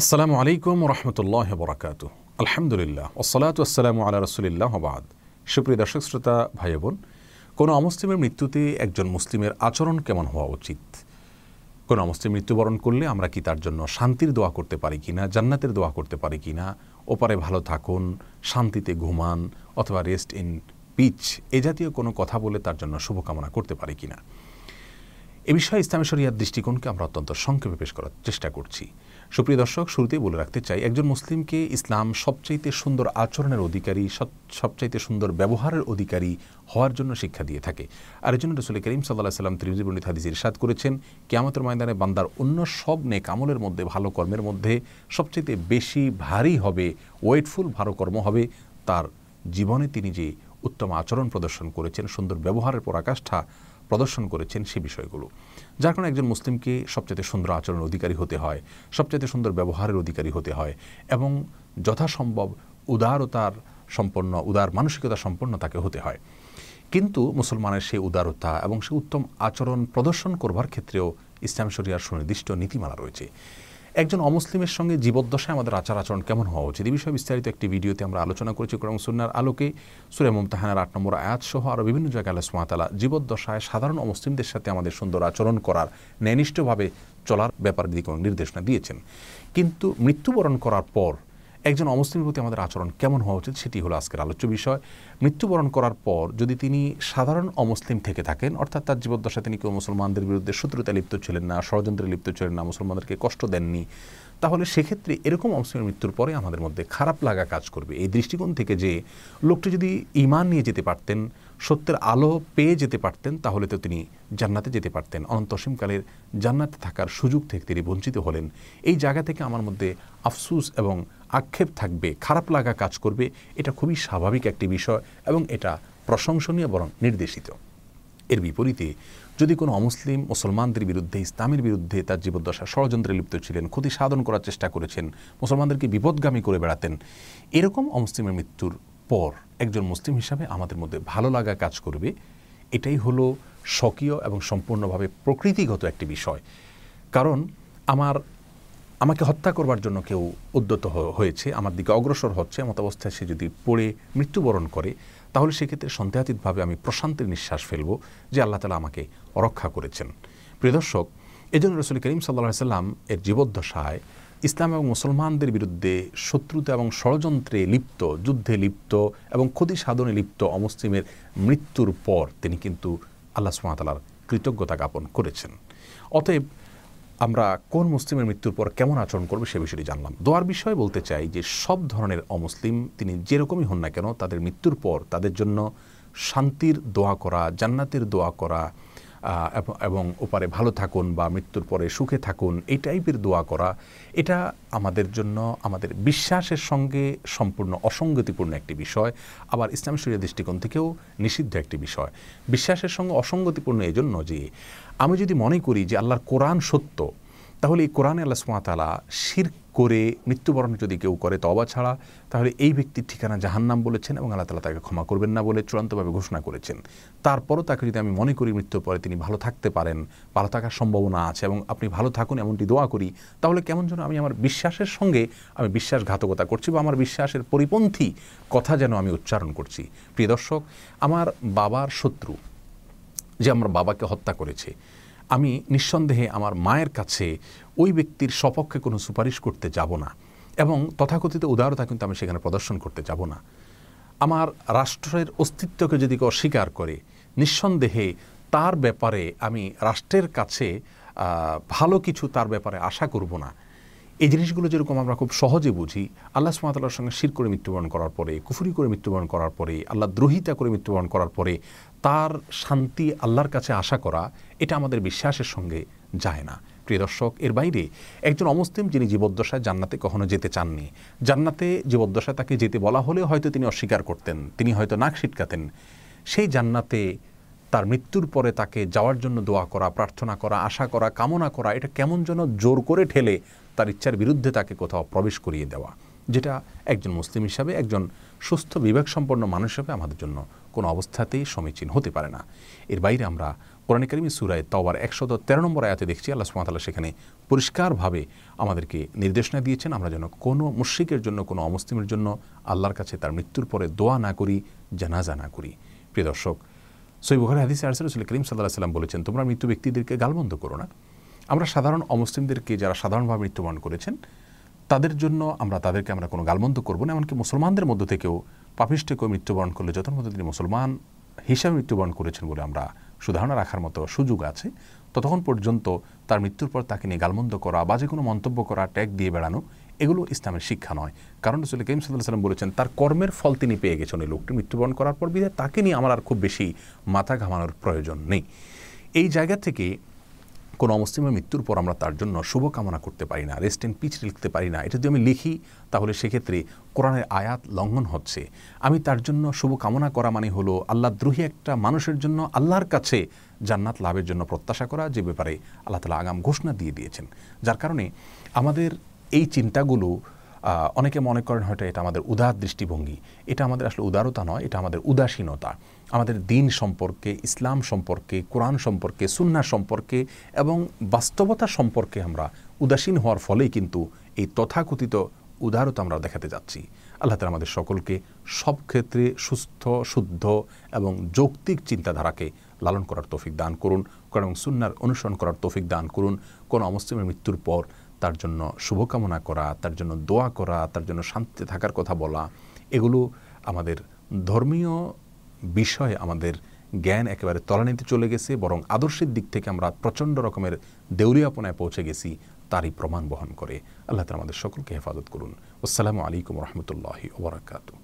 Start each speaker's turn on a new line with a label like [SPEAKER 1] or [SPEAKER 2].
[SPEAKER 1] আসসালামু আলাইকুম রহমতুল্লাহ বরাকাত আলহামদুলিল্লাহ ওসলাত আসসালামু আল্লাহ রসুলিল্লাহ বাদ। সুপ্রিয় দর্শক শ্রোতা ভাই বোন কোনো অমুসলিমের মৃত্যুতে একজন মুসলিমের আচরণ কেমন হওয়া উচিত? কোনো অমুসলিম মৃত্যুবরণ করলে আমরা কি তার জন্য শান্তির দোয়া করতে পারি কি না জান্নাতের দোয়া করতে পারি কি না ওপারে ভালো থাকুন, শান্তিতে ঘুমান, অথবা রেস্ট ইন পিচ এ জাতীয় কোনো কথা বলে তার জন্য শুভকামনা করতে পারি কি না এ বিষয়ে ইসলামী শরিয়ার দৃষ্টিকোণকে আমরা অত্যন্ত সংক্ষেপে পেশ করার চেষ্টা করছি। সুপ্রিয় দর্শক, শুরুতেই বলে রাখতে চাই, একজন মুসলিমকে ইসলাম সবচাইতে সুন্দর আচরণের অধিকারী সবচাইতে সুন্দর ব্যবহারের অধিকারী হওয়ার জন্য শিক্ষা দিয়ে থাকে। আর জন্য রসুল করিম সাল্লাহ সাল্লাম ত্রিজি বর্ণিত হাদিস ইরশাদ করেছেন, কেয়ামতের ময়দানে বান্দার অন্য সব নেক আমলের মধ্যে, ভালো কর্মের মধ্যে সবচাইতে বেশি ভারী হবে, ওয়েটফুল, ভালো কর্ম হবে। তার জীবনে তিনি যে উত্তম আচরণ প্রদর্শন করেছেন, সুন্দর ব্যবহারের পরাকাষ্ঠা প্রদর্শন করেছেন সে বিষয়গুলো। যার কারণে একজন মুসলিমকে সবচেয়ে সুন্দর আচরণের অধিকারী হতে হয় সবচেয়ে সুন্দর ব্যবহারের অধিকারী হতে হয় এবং যথাসম্ভব উদারতার সম্পন্ন, উদার মানসিকতা সম্পন্ন তাকে হতে হয়। কিন্তু মুসলমানের সেই উদারতা এবং সে উত্তম আচরণ প্রদর্শন করবার ক্ষেত্রেও ইসলাম শরিয়ার সুনির্দিষ্ট নীতিমালা রয়েছে। একজন অমুসলিমের সঙ্গে জীবদ্দশায় আমাদের আচার আচরণ কেমন হওয়া উচিত? এই বিষয়ে বিস্তারিত একটি ভিডিওতে আমরা আলোচনা করেছি কোরআন সুন্নার আলোকে। সুরে মমতাহানার আট নম্বর আয়াত সহ আরও বিভিন্ন জায়গায় আল্লাহ সুমাতালা জীবদ্দশায় সাধারণ অমুসলিমদের সাথে আমাদের সুন্দর আচরণ করার, ন্যায়নিষ্ঠভাবে চলার ব্যাপার দিকে নির্দেশনা দিয়েছেন। কিন্তু মৃত্যুবরণ করার পর একজন অমুসলিমের প্রতি আমাদের আচরণ কেমন হওয়া উচিত সেটি হলো আজকের আলোচ্য বিষয়। মৃত্যুবরণ করার পর যদি তিনি সাধারণ অমুসলিম থেকে থাকেন, অর্থাৎ তার জীবদ্দশা তিনি কেউ মুসলমানদের বিরুদ্ধে শত্রুতা লিপ্ত ছিলেন না, ষড়যন্ত্রে লিপ্ত ছিলেন না, মুসলমানদেরকে কষ্ট দেননি, তাহলে সেক্ষেত্রে এরকম অমুসলিমের মৃত্যুর পরে আমাদের মধ্যে খারাপ লাগা কাজ করবে। এই দৃষ্টিকোণ থেকে যে লোকটি যদি ইমান নিয়ে যেতে পারতেন, সত্যের আলো পেয়ে যেতে পারতেন, তাহলে তো তিনি জান্নাতে যেতে পারতেন। অনন্তসীমকালের জান্নাতে থাকার সুযোগ থেকে তিনি বঞ্চিত হলেন। এই জায়গা থেকে আমার মধ্যে আফসুস এবং আক্ষেপ থাকবে, খারাপ লাগা কাজ করবে, এটা খুবই স্বাভাবিক একটি বিষয় এবং এটা প্রশংসনীয় বরং নির্দেশিত। এর বিপরীতে, যদি কোনো অমুসলিম, মুসলমানদের বিরুদ্ধে, ইসলামের বিরুদ্ধে তার জীবদ্দশা ষড়যন্ত্রে লিপ্ত ছিলেন, ক্ষতি সাধন করার চেষ্টা করেছেন, মুসলমানদেরকে বিপদগামী করে বেড়াতেন, এরকম অমুসলিমের মৃত্যুর পর একজন মুসলিম হিসাবে আমাদের মধ্যে ভালো লাগা কাজ করবে, এটাই হলো স্বকীয় এবং সম্পূর্ণভাবে প্রকৃতিগত একটি বিষয়। কারণ আমার আমাকে হত্যা করবার জন্য কেউ উদ্যত হয়েছে, আমার দিকে অগ্রসর হচ্ছে, এমত অবস্থায় সে যদি পড়ে মৃত্যুবরণ করে, তাহলে সেক্ষেত্রে সন্দেহাতীতভাবে আমি প্রশান্তের নিঃশ্বাস ফেলব যে আল্লাহ তালা আমাকে রক্ষা করেছেন। প্রিয় দর্শক, এজন্য রসুল করিম সাল্লা সাল্লাম এর জীবদ্দশায় ইসলাম এবং মুসলমানদের বিরুদ্ধে শত্রুতা এবং ষড়যন্ত্রে লিপ্ত, যুদ্ধে লিপ্ত এবং ক্ষতি সাধনে লিপ্ত অমুসলিমের মৃত্যুর পর তিনি কিন্তু আল্লাহ সুমাতালার কৃতজ্ঞতা জ্ঞাপন করেছেন। অতএব আমরা কোন মুসলিমের মৃত্যুর পর কেমন আচরণ করবে সে বিষয়টি জানলাম। দোয়ার বিষয়ে বলতে চাই যে, সব ধরনের অমুসলিম, তিনি যেরকমই হন না কেন, তাদের মৃত্যুর পর তাদের জন্য শান্তির দোয়া করা, জান্নাতের দোয়া করা এবং ওপারে ভালো থাকুন বা মৃত্যুর পরে সুখে থাকুন, এই টাইপের দোয়া করা, এটা আমাদের জন্য, আমাদের বিশ্বাসের সঙ্গে সম্পূর্ণ অসঙ্গতিপূর্ণ একটি বিষয়। আবার ইসলাম শরীয় দৃষ্টিকোণ থেকেও নিষিদ্ধ একটি বিষয়। বিশ্বাসের সঙ্গে অসঙ্গতিপূর্ণ এজন্য যে, আমি যদি মনে করি যে আল্লাহর কোরআন সত্য তাহলে এই কোরআনে আল্লাহ সুমাতালা শির করে মৃত্যুবরণ যদি কেউ করে তবা ছাড়া, তাহলে এই ব্যক্তির ঠিকানা জাহান্নাম বলেছেন এবং আল্লাহ তালা তাকে ক্ষমা করবেন না বলে চূড়ান্তভাবে ঘোষণা করেছেন। তারপরও তাকে যদি আমি মনে করি মৃত্যুর পরে তিনি ভালো থাকতে পারেন, ভালো থাকার সম্ভাবনা আছে এবং আপনি ভালো থাকুন এমনটি দোয়া করি, তাহলে কেমন যেন আমি আমার বিশ্বাসের সঙ্গে আমি বিশ্বাসঘাতকতা করছি বা আমার বিশ্বাসের পরিপন্থী কথা যেন আমি উচ্চারণ করছি। প্রিয় দর্শক, আমার বাবার শত্রু যে আমার বাবাকে হত্যা করেছে আমি নিঃসন্দেহে আমার মায়ের কাছে ওই ব্যক্তির সপক্ষে কোনো সুপারিশ করতে যাব না এবং তথাকথিত উদারতা কিন্তু আমি সেখানে প্রদর্শন করতে যাব না। আমার রাষ্ট্রের অস্তিত্বকে যদি অস্বীকার করে, নিঃসন্দেহে তার ব্যাপারে আমি রাষ্ট্রের কাছে ভালো কিছু তার ব্যাপারে আশা করব না। এই জিনিসগুলো যেরকম আমরা খুব সহজে বুঝি, আল্লাহ সুমাতাল্লাহর সঙ্গে শির করে মৃত্যুবরণ করার পরে, কুফুরি করে মৃত্যুবরণ করার পরে, আল্লাহ দ্রোহিতা করে মৃত্যুবরণ করার পরে তার শান্তি আল্লাহর কাছে আশা করা, এটা আমাদের বিশ্বাসের সঙ্গে যায় না। প্রিয় দর্শক, এর বাইরে একজন অমুসলিম যিনি জীবদ্দশায় জান্নাতে কখনো যেতে চাননি, জান্নাতে জীবদ্দশায় তাকে যেতে বলা হলেও হয়তো তিনি অস্বীকার করতেন, তিনি হয়তো নাক ছিটকাতেন। সেই জান্নাতে তার মৃত্যুর পরে তাকে যাওয়ার জন্য দোয়া করা, প্রার্থনা করা, আশা করা, কামনা করা, এটা কেমন যেন জোর করে ঠেলে তার ইচ্ছার বিরুদ্ধে তাকে কোথাও প্রবেশ করিয়ে দেওয়া। যেটা একজন মুসলিম হিসাবে, একজন সুস্থ বিবেক সম্পন্ন মানুষ হিসাবে আমাদের জন্য কোনো অবস্থাতেই সমীচীন হতে পারে না। এর বাইরে আমরা কোরআন করিমি সুরায় তওবার একশত তেরো নম্বর আয়াতে দেখছি, আল্লাহ সুমাতাল্লাহ সেখানে পরিষ্কারভাবে আমাদেরকে নির্দেশনা দিয়েছেন, আমরা যেন কোনো মুশ্রিকের জন্য, কোনো অমুসলিমের জন্য আল্লাহর কাছে তার মৃত্যুর পরে দোয়া না করি, জানাজা না করি। প্রিয় দর্শক সই বুখারি হাদিসে আরসাল করিম সাল্লাহ সাল্লাম বলেছেন, তোমরা মৃত্যু ব্যক্তিদেরকে গালবন্ধ করো না। আমরা সাধারণ অমুসলিমদেরকে যারা সাধারণভাবে মৃত্যুবরণ করেছেন তাদের জন্য আমরা তাদেরকে আমরা কোনো গালমন্দ করব না, এমনকি মুসলমানদের মধ্য থেকেও পাপিষ্ঠকেও মৃত্যুবরণ করলে, যতন মধ্যে তিনি মুসলমান হিসাবে মৃত্যুবরণ করেছেন বলে আমরা সুধারণা রাখার মতো সুযোগ আছে, ততক্ষণ পর্যন্ত তার মৃত্যুর পর তাকে নিয়ে গালমন্দ করা বা যে কোনো মন্তব্য করা, ট্যাগ দিয়ে বেড়ানো, এগুলো ইসলামের শিক্ষা নয়। কারণ রসুল কেম সাল্লাহ সাল্লাম বলেছেন, তার কর্মের ফল তিনি পেয়ে গেছেন, ওই লোকটি মৃত্যুবরণ করার পর বিদায় তাকে নিয়ে আমার আর খুব বেশি মাথা ঘামানোর প্রয়োজন নেই। এই জায়গা থেকে কোনো অমুসলিমের মৃত্যুর পর আমরা তার জন্য শুভকামনা করতে পারি না রেস্ট ইন পিচ লিখতে পারি না। এটা যদি আমি লিখি, তাহলে সেক্ষেত্রে কোরআনের আয়াত লঙ্ঘন হচ্ছে। আমি তার জন্য শুভকামনা করা মানে হলো আল্লাহ দ্রোহী একটা মানুষের জন্য আল্লাহর কাছে জান্নাত লাভের জন্য প্রত্যাশা করা, যে ব্যাপারে আল্লাহ তালা আগাম ঘোষণা দিয়ে দিয়েছেন। যার কারণে আমাদের এই চিন্তাগুলো অনেকে মনে করেন হয়তো এটা আমাদের উদার দৃষ্টিভঙ্গি। এটা আমাদের আসলে উদারতা নয়, এটা আমাদের উদাসীনতা। আমাদের দিন সম্পর্কে, ইসলাম সম্পর্কে, কোরআন সম্পর্কে সুন্না সম্পর্কে এবং বাস্তবতা সম্পর্কে আমরা উদাসীন হওয়ার ফলেই কিন্তু এই তথাকথিত উদারতা আমরা দেখাতে যাচ্ছি। আল্লাহ তালা আমাদের সকলকে সব ক্ষেত্রে সুস্থ, শুদ্ধ এবং যৌক্তিক চিন্তাধারাকে লালন করার তৌফিক দান করুন এবং সুন্নার অনুসরণ করার তৌফিক দান করুন। কোনো অমুসলিমের মৃত্যুর পর তার জন্য শুভকামনা করা, তার জন্য দোয়া করা, তার জন্য শান্তিতে থাকার কথা বলা, এগুলো আমাদের ধর্মীয় বিষয়ে, আমাদের জ্ঞান একেবারে তলানিতে চলে গেছে, বরং আদর্শের দিক থেকে আমরা প্রচণ্ড রকমের দেউরিয়াপনায় পৌঁছে গেছি, তারই প্রমাণ বহন করে। আল্লাহ তালা আমাদের সকলকে হেফাজত করুন। আসসালামু আলাইকুম রহমতুল্লাহি ওবরাকাতু